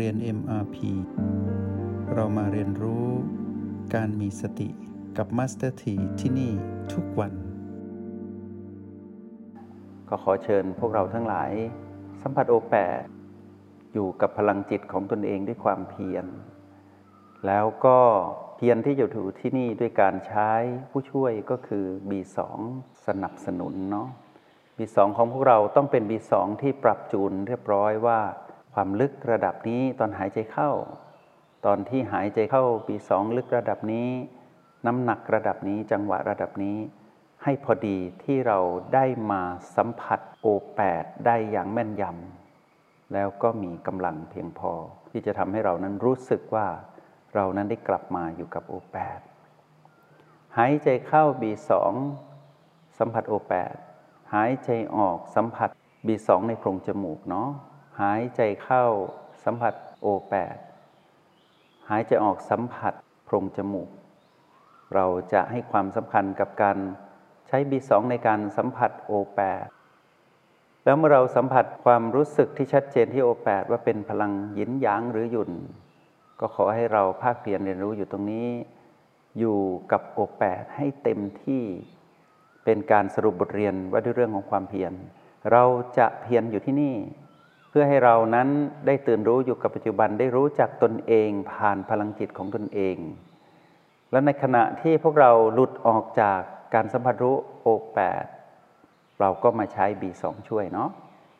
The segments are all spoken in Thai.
เรียน MRP เรามาเรียนรู้การมีสติกับ Master T ที่ที่นี่ทุกวัน ก็ขอเชิญพวกเราทั้งหลาย สัมผัสโอแปดอยู่กับพลังจิตของตนเองด้วยความเพียร แล้วก็เพียรที่จะถูที่นี่ด้วยการใช้ผู้ช่วยก็คือ B2 สนับสนุนเนาะ B2 ของพวกเราต้องเป็น B2 ที่ปรับจูนเรียบร้อยว่า ความลึกระดับนี้ตอนหายใจเข้า ตอนที่หายใจเข้า B2 ลึกระดับนี้ น้ำหนักระดับนี้จังหวะระดับนี้ ให้พอดีที่เราได้มาสัมผัส O8 ได้อย่างแม่นยำแล้วก็มีกำลังเพียงพอ ที่จะทำให้เรานั้นรู้สึกว่าเรานั้นได้กลับมาอยู่กับ O8 หายใจเข้า B2 สัมผัส O8 หายใจออกสัมผัส B2 ในโพรงจมูกเนาะ หายใจเข้าสัมผัส O8 หายใจออกสัมผัสโพรงจมูก เราจะให้ความสำคัญกับการใช้ B2 ในการสัมผัส O8 แปดแล้วเมื่อเราสัมผัสความรู้สึกที่ชัดเจนที่ O8 ว่าเป็นพลังหยินหยางหรือหยุ่น ก็ขอให้เราภาคเพียรเรียนรู้อยู่ตรงนี้ อยู่กับ O8 ให้เต็มที่เป็นการสรุปบทเรียนว่าด้วยเรื่องของความเพียรเราจะเพียรอยู่ที่นี่ พื่อให้เรานั้นได้ตื่นรู้อยู่กับปัจจุบันได้รู้จักตนเองผ่านพลังจิตของตนเอง และในขณะที่พวกเราหลุดออกจากการสัมผัสรู้โอแปดเราก็มาใช้ B2 ช่วยเนาะ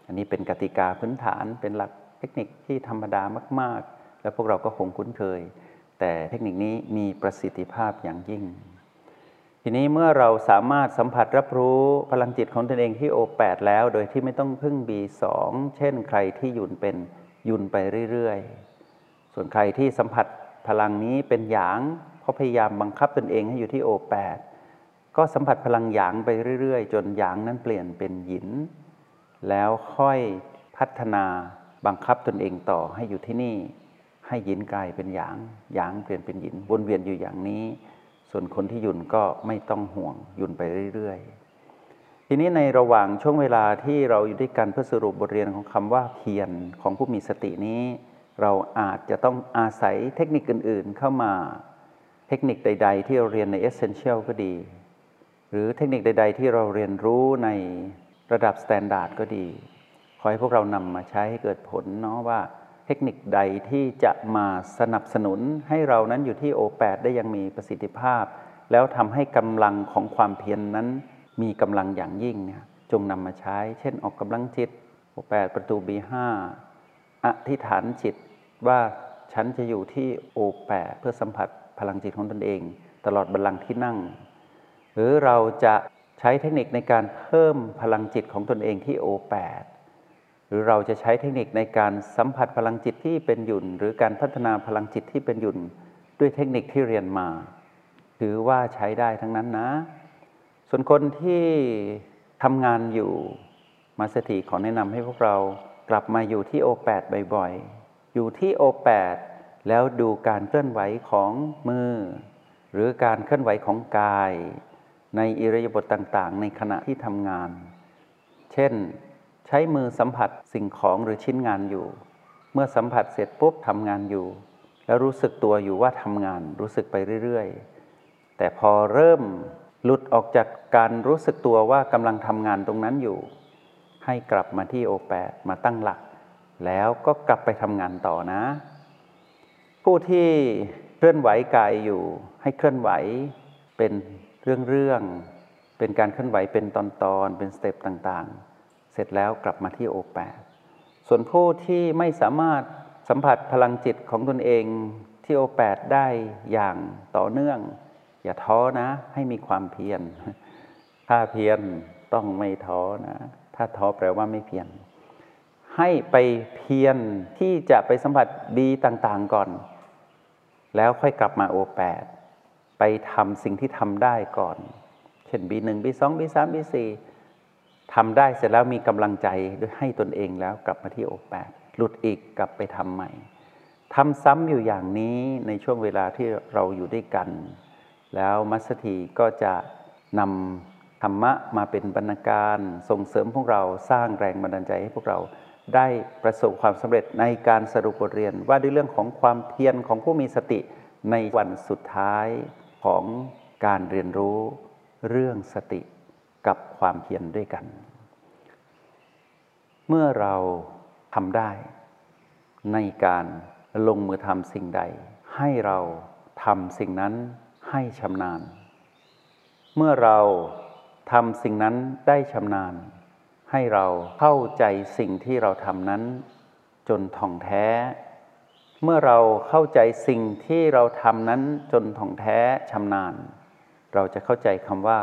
อันนี้เป็นกติกาพื้นฐานเป็นหลักเทคนิคที่ธรรมดามาก ๆ แล้วพวกเราก็คงคุ้นเคย แต่เทคนิคนี้มีประสิทธิภาพอย่างยิ่ง ทีนี้เมื่อเราสามารถสัมผัสรับรู้พลังจิตของตนเองที่โอแปดแล้ว โดยที่ไม่ต้องพึ่ง B2 เช่นใครที่ยุนเป็นยุนไปเรื่อยๆ ส่วนใครที่สัมผัสพลังนี้เป็นหยางเพราะพยายามบังคับตนเองให้อยู่ที่โอแปดก็สัมผัสพลังหยางไปเรื่อย ๆ จนหยางนั้นเปลี่ยนเป็นหยิน แล้วค่อยพัฒนาบังคับตนเองต่อให้อยู่ที่นี่ ให้หยินกลายเป็นหยางหยางเปลี่ยนเป็นหยินวนเวียนอยู่อย่างนี้ ส่วนคนที่หยุ่นก็ไม่ต้องห่วงหยุ่นไปเรื่อยๆ ทีนี้ในระหว่างช่วงเวลาที่เราอยู่ด้วยกันเพื่อสรุปบทเรียนของคำว่าเพียรของผู้มีสตินี้ เราอาจจะต้องอาศัยเทคนิคอื่นๆ เข้ามาเทคนิคใด ๆ ที่เราเรียนใน Essential ก็ดี หรือเทคนิคใด ๆ ที่เราเรียนรู้ในระดับ standard ก็ดี ขอให้พวกเรานำมาใช้ให้เกิดผลเนาะว่า เทคนิคใดที่จะมาสนับสนุนให้เรานั้นอยู่ที่ O8 ได้ยังมีประสิทธิภาพ แล้วทำให้กำลังของความเพียรนั้น มีกำลังอย่างยิ่งเนี่ยจงนำมาใช้ เช่นออกกำลังจิต O8 ประตู B5 อธิษฐานจิตว่าฉันจะอยู่ที่ O8 เพื่อสัมผัสพลังจิตของตนเอง ตลอดบัลลังก์ที่นั่ง หรือเราจะใช้เทคนิคในการเพิ่มพลังจิตของตนเองที่ O8 ห รือเราจะใช้เทคนิคในการสัมผัสพลังจิตที่เป็นหยุ่น หรือการพัฒนาพลังจิตที่เป็นหยุ่น ด้วยเทคนิคที่เรียนมา ถือว่าใช้ได้ทั้งนั้นนะ ส่วนคนที่ทำงานอยู่มาสถีขอแนะนำให้พวกเรากลับมาอยู่ที่ O8 บ่อยๆ อยู่ที่ O8 แล้วดูการเคลื่อนไหวของมือ หรือการเคลื่อนไหวของกาย ในอิริยาบถต่างๆ ในขณะที่ทำงาน เช่น ใช้มือสัมผัสสิ่งของหรือชิ้นงานอยู่ เมื่อสัมผัสเสร็จปุ๊บทำงานอยู่ แล้วรู้สึกตัวอยู่ว่าทำงานรู้สึกไปเรื่อยๆ แต่พอเริ่มหลุดออกจากการรู้สึกตัวว่ากำลังทำงานตรงนั้นอยู่ ให้กลับมาที่โอแปดมาตั้งหลัก แล้วก็กลับไปทำงานต่อนะ ผู้ที่เคลื่อนไหวกายอยู่ ให้เคลื่อนไหวเป็นเรื่องๆ เป็นการเคลื่อนไหวเป็นตอนๆ เป็นสเต็ปต่างๆ เสร็จแล้วกลับมาที่โอแปดส่วนผู้ที่ไม่สามารถสัมผัสพลังจิตของตนเองที่โอแปดได้อย่างต่อเนื่อง อย่าท้อนะ ให้มีความเพียรถ้าเพียรต้องไม่ท้อนะ ถ้าท้อแปลว่าไม่เพียรให้ไปเพียรที่จะไปสัมผัสดีต่างๆก่อน แล้วค่อยกลับมาโอแปดไปทำสิ่งที่ทำได้ก่อน เช่น B1 B2 B3 B4 ทำได้เสร็จแล้วมีกำลังใจด้วยให้ตนเองแล้วกลับมาที่โอแปดหลุดอีกกลับไปทำใหม่ทำซ้ำอยู่อย่างนี้ในช่วงเวลาที่เราอยู่ด้วยกัน แล้วมัสถีก็จะนำธรรมะมาเป็นบรรณาการส่งเสริมพวกเราสร้างแรงบันดาลใจให้พวกเราได้ประสบความสำเร็จในการสรุปบทเรียนว่าด้วยเรื่องของความเพียรของผู้มีสติในวันสุดท้ายของการเรียนรู้เรื่องสติ กับความเพียรด้วยกัน เมื่อเราทำได้ ในการลงมือทำสิ่งใด ให้เราทำสิ่งนั้นให้ชำนาญ เมื่อเราทำสิ่งนั้นได้ชำนาญ ให้เราเข้าใจสิ่งที่เราทำนั้น จนท่องแท้ เมื่อเราเข้าใจสิ่งที่เราทำนั้นจนท่องแท้ชำนาญ เราจะเข้าใจคำว่า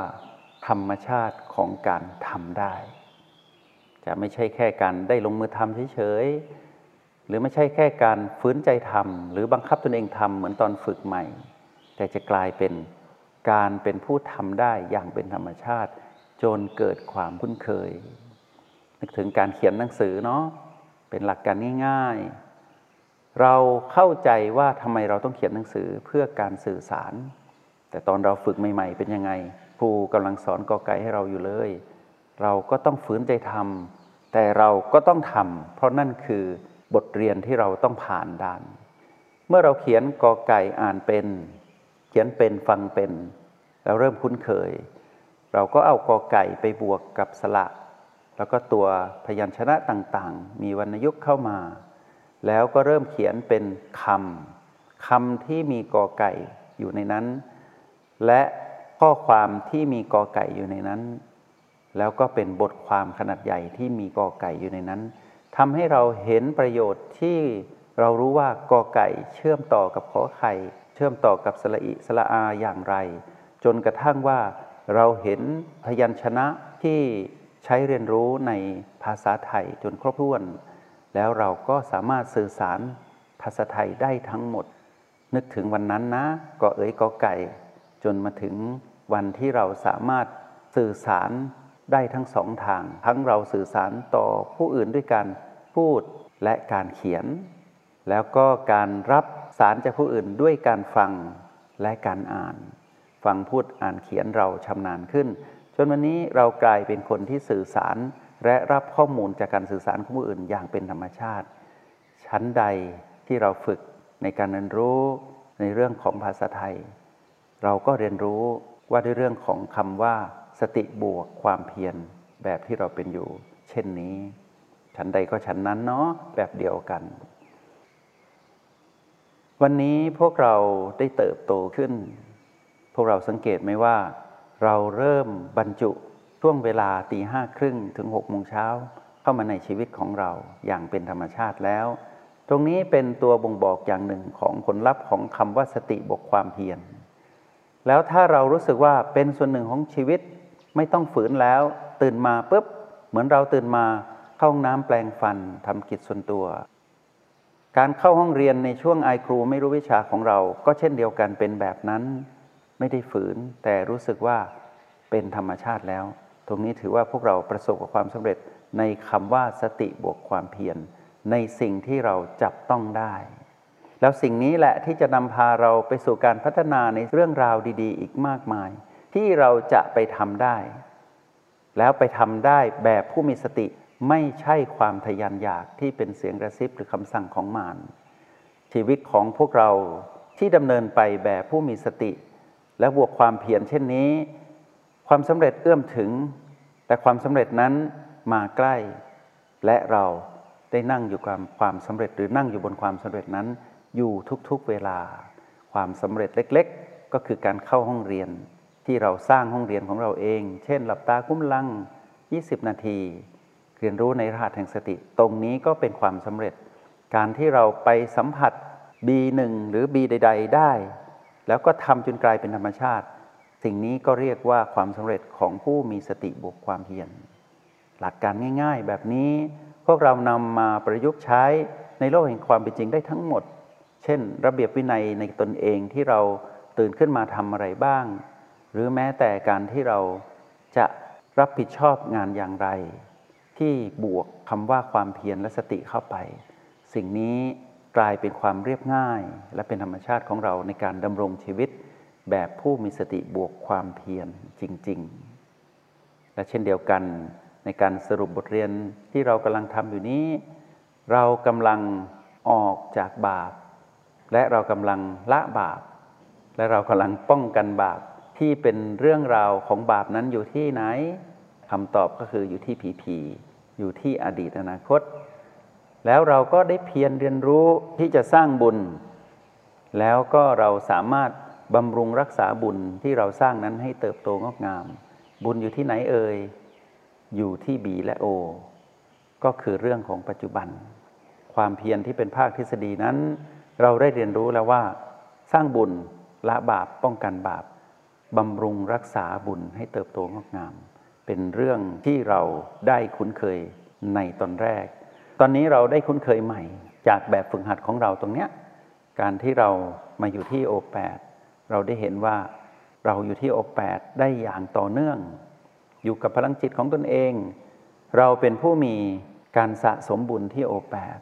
ธรรมชาติของการทำได้ จะไม่ใช่แค่การได้ลงมือทำเฉยๆ หรือไม่ใช่แค่การฝืนใจทำหรือบังคับตนเองทำเหมือนตอนฝึกใหม่ แต่จะกลายเป็นการเป็นผู้ทำได้อย่างเป็นธรรมชาติ จนเกิดความคุ้นเคย นึกถึงการเขียนหนังสือเนาะเป็นหลักการง่ายๆ เราเข้าใจว่าทำไมเราต้องเขียนหนังสือเพื่อการสื่อสาร แต่ตอนเราฝึกใหม่ ๆ เป็นยังไง รูกำลังสอนกอไก่ให้เราอยู่เลย เราก็ต้องฝืนใจทำแต่เราก็ต้องทำเพราะนั่นคือบทเรียนที่เราต้องผ่านด่าน เมื่อเราเขียนกอไก่อ่านเป็น เขียนเป็นฟังเป็น เราเริ่มคุ้นเคย เราก็เอากอไก่ไปบวกกับสระแล้วก็ตัวพยัญชนะต่างๆ มีวรรณยุกต์เข้ามา แล้วก็เริ่มเขียนเป็นคำคำที่มีกอไก่อยู่ในนั้น และ ข้อความที่มีกอไก่อยู่ในนั้น แล้วก็เป็นบทความขนาดใหญ่ที่มีกอไก่อยู่ในนั้นทำให้เราเห็นประโยชน์ที่เรารู้ว่ากอไก่เชื่อมต่อกับขอไข่เชื่อมต่อกับสระอิสระอาอย่างไร จนกระทั่งว่าเราเห็นพยัญชนะที่ใช้เรียนรู้ในภาษาไทยจนครบถ้วน แล้วเราก็สามารถสื่อสารภาษาไทยได้ทั้งหมด นึกถึงวันนั้นนะก็เอ๋ยก็ไก่ จนมาถึง วันที่เราสามารถสื่อสารได้ทั้งสองทาง ทั้งเราสื่อสารต่อผู้อื่นด้วยการพูดและการเขียน แล้วก็การรับสารจากผู้อื่นด้วยการฟังและการอ่าน ฟังพูดอ่านเขียนเราชำนาญขึ้น จนวันนี้เรากลายเป็นคนที่สื่อสาร และรับข้อมูลจากการสื่อสารของผู้อื่นอย่างเป็นธรรมชาติ ชั้นใดที่เราฝึกในการเรียนรู้ในเรื่องของภาษาไทย เราก็เรียนรู้ ว่าด้วยเรื่องของคำว่า สติบวกความเพียรแบบที่เราเป็นอยู่ เช่นนี้ ชั้นใดก็ชั้นนั้นเนาะแบบเดียวกัน วันนี้พวกเราได้เติบโตขึ้น พวกเราสังเกตไหมว่า เราเริ่มบรรจุช่วงเวลาตีห้าครึ่งถึงหกโมงเช้าเข้ามาในชีวิตของเราอย่างเป็นธรรมชาติแล้ว ตรงนี้เป็นตัวบ่งบอกอย่างหนึ่งของผลลัพธ์ของคำว่าสติบวกความเพียร แล้วถ้าเรารู้สึกว่าเป็นส่วนหนึ่งของชีวิตไม่ต้องฝืนแล้ว ตื่นมาปุ๊บเหมือนเราตื่นมาเข้าห้องน้ำแปลงฟันทำกิจส่วนตัว การเข้าห้องเรียนในช่วงไอครูไม่รู้วิชาของเรา ก็เช่นเดียวกันเป็นแบบนั้น ไม่ได้ฝืนแต่รู้สึกว่าเป็นธรรมชาติแล้ว ตรงนี้ถือว่าพวกเราประสบกับความสำเร็จในคำว่าสติบวกความเพียรในสิ่งที่เราจับต้องได้ แล้วสิ่งนี้แหละที่จะนำพาเราไปสู่การพัฒนาในเรื่องราวดี ๆ อีกมากมาย ที่เราจะไปทำได้ แล้วไปทำได้แบบผู้มีสติไม่ใช่ความทยานอยากที่เป็นเสียงกระซิบหรือคำสั่งของมารชีวิตของพวกเราที่ดำเนินไปแบบผู้มีสติ และบวกความเพียรเช่นนี้ ความสำเร็จเอื้อมถึง แต่ความสำเร็จนั้นมาใกล้ และเราได้นั่งอยู่กับความสำเร็จหรือนั่งอยู่บนความสำเร็จนั้น อยู่ทุกๆเวลา ความสำเร็จเล็กๆ ก็คือการเข้าห้องเรียน ที่เราสร้างห้องเรียนของเราเอง เช่น หลับตาคุ้มลัง 20 นาที เรียนรู้ในรหัสแห่งสติ ตรงนี้ก็เป็นความสำเร็จ การที่เราไปสัมผัส B1 หรือ B ใด ๆ ได้ แล้วก็ทำจนกลายเป็นธรรมชาติ สิ่งนี้ก็เรียกว่าความสำเร็จของผู้มีสติบวกความเพียรหลักการง่าย ๆ แบบนี้พวกเรานำมาประยุกต์ใช้ในโลกแห่งความเป็นจริงได้ทั้งหมด เช่น ระเบียบวินัยในตนเองที่เราตื่นขึ้นมาทำอะไรบ้าง หรือแม้แต่การที่เราจะรับผิดชอบงานอย่างไร ที่บวกคำว่าความเพียรและสติเข้าไป สิ่งนี้กลายเป็นความเรียบง่าย และเป็นธรรมชาติของเราในการดำรงชีวิต แบบผู้มีสติบวกความเพียรจริง ๆ และเช่นเดียวกันในการสรุปบทเรียนที่เรากำลังทำอยู่นี้ เรากำลังออกจากบาป และเรากำลังละบาป และเรากำลังป้องกันบาปที่เป็นเรื่องราวของบาปนั้นอยู่ที่ไหนคำตอบก็คืออยู่ที่ผีผีอยู่ที่อดีตอนาคต แล้วเราก็ได้เพียรเรียนรู้ที่จะสร้างบุญ แล้วก็เราสามารถบำรุงรักษาบุญที่เราสร้างนั้นให้เติบโตงอกงาม บุญอยู่ที่ไหนเอ่ยอยู่ที่บีและโอ ก็คือเรื่องของปัจจุบัน ความเพียรที่เป็นภาคทฤษฎีนั้น เราได้เรียนรู้แล้วว่า สร้างบุญละบาปป้องกันบาปบำรุงรักษาบุญให้เติบโตงอกงาม เป็นเรื่องที่เราได้คุ้นเคยในตอนแรก ตอนนี้เราได้คุ้นเคยใหม่ จากแบบฝึกหัดของเราตรงเนี้ยการที่เรามาอยู่ที่โอแปดเราได้เห็นว่าเราอยู่ที่โอแปดได้อย่างต่อเนื่อง อยู่กับพลังจิตของตนเอง เราเป็นผู้มีการสะสมบุญที่โอแปด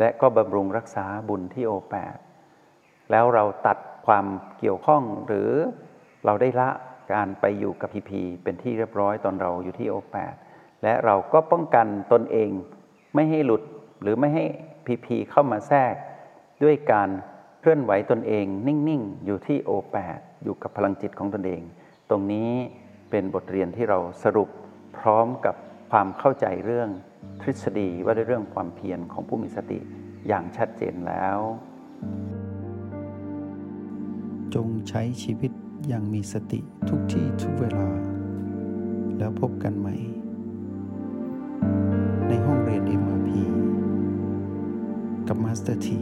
และก็บำรุงรักษาบุญที่โอแปดแล้วเราตัดความเกี่ยวข้องหรือเราได้ละการไปอยู่กับพีพีเป็นที่เรียบร้อยตอนเราอยู่ที่โอแปดและเราก็ป้องกันตนเองไม่ให้หลุดหรือไม่ให้พีพีเข้ามาแทรก ด้วยการเคลื่อนไหวตนเองนิ่ง ๆ อยู่ที่โอแปดอยู่กับพลังจิตของตนเอง ตรงนี้เป็นบทเรียนที่เราสรุปพร้อมกับความเข้าใจเรื่อง ทฤษฎีว่าด้วยเรื่องความเพียรของผู้มีสติอย่างชัดเจนแล้ว จงใช้ชีวิตอย่างมีสติทุกที่ทุกเวลา แล้วพบกันใหม่ ในห้องเรียน MRP กับ Master T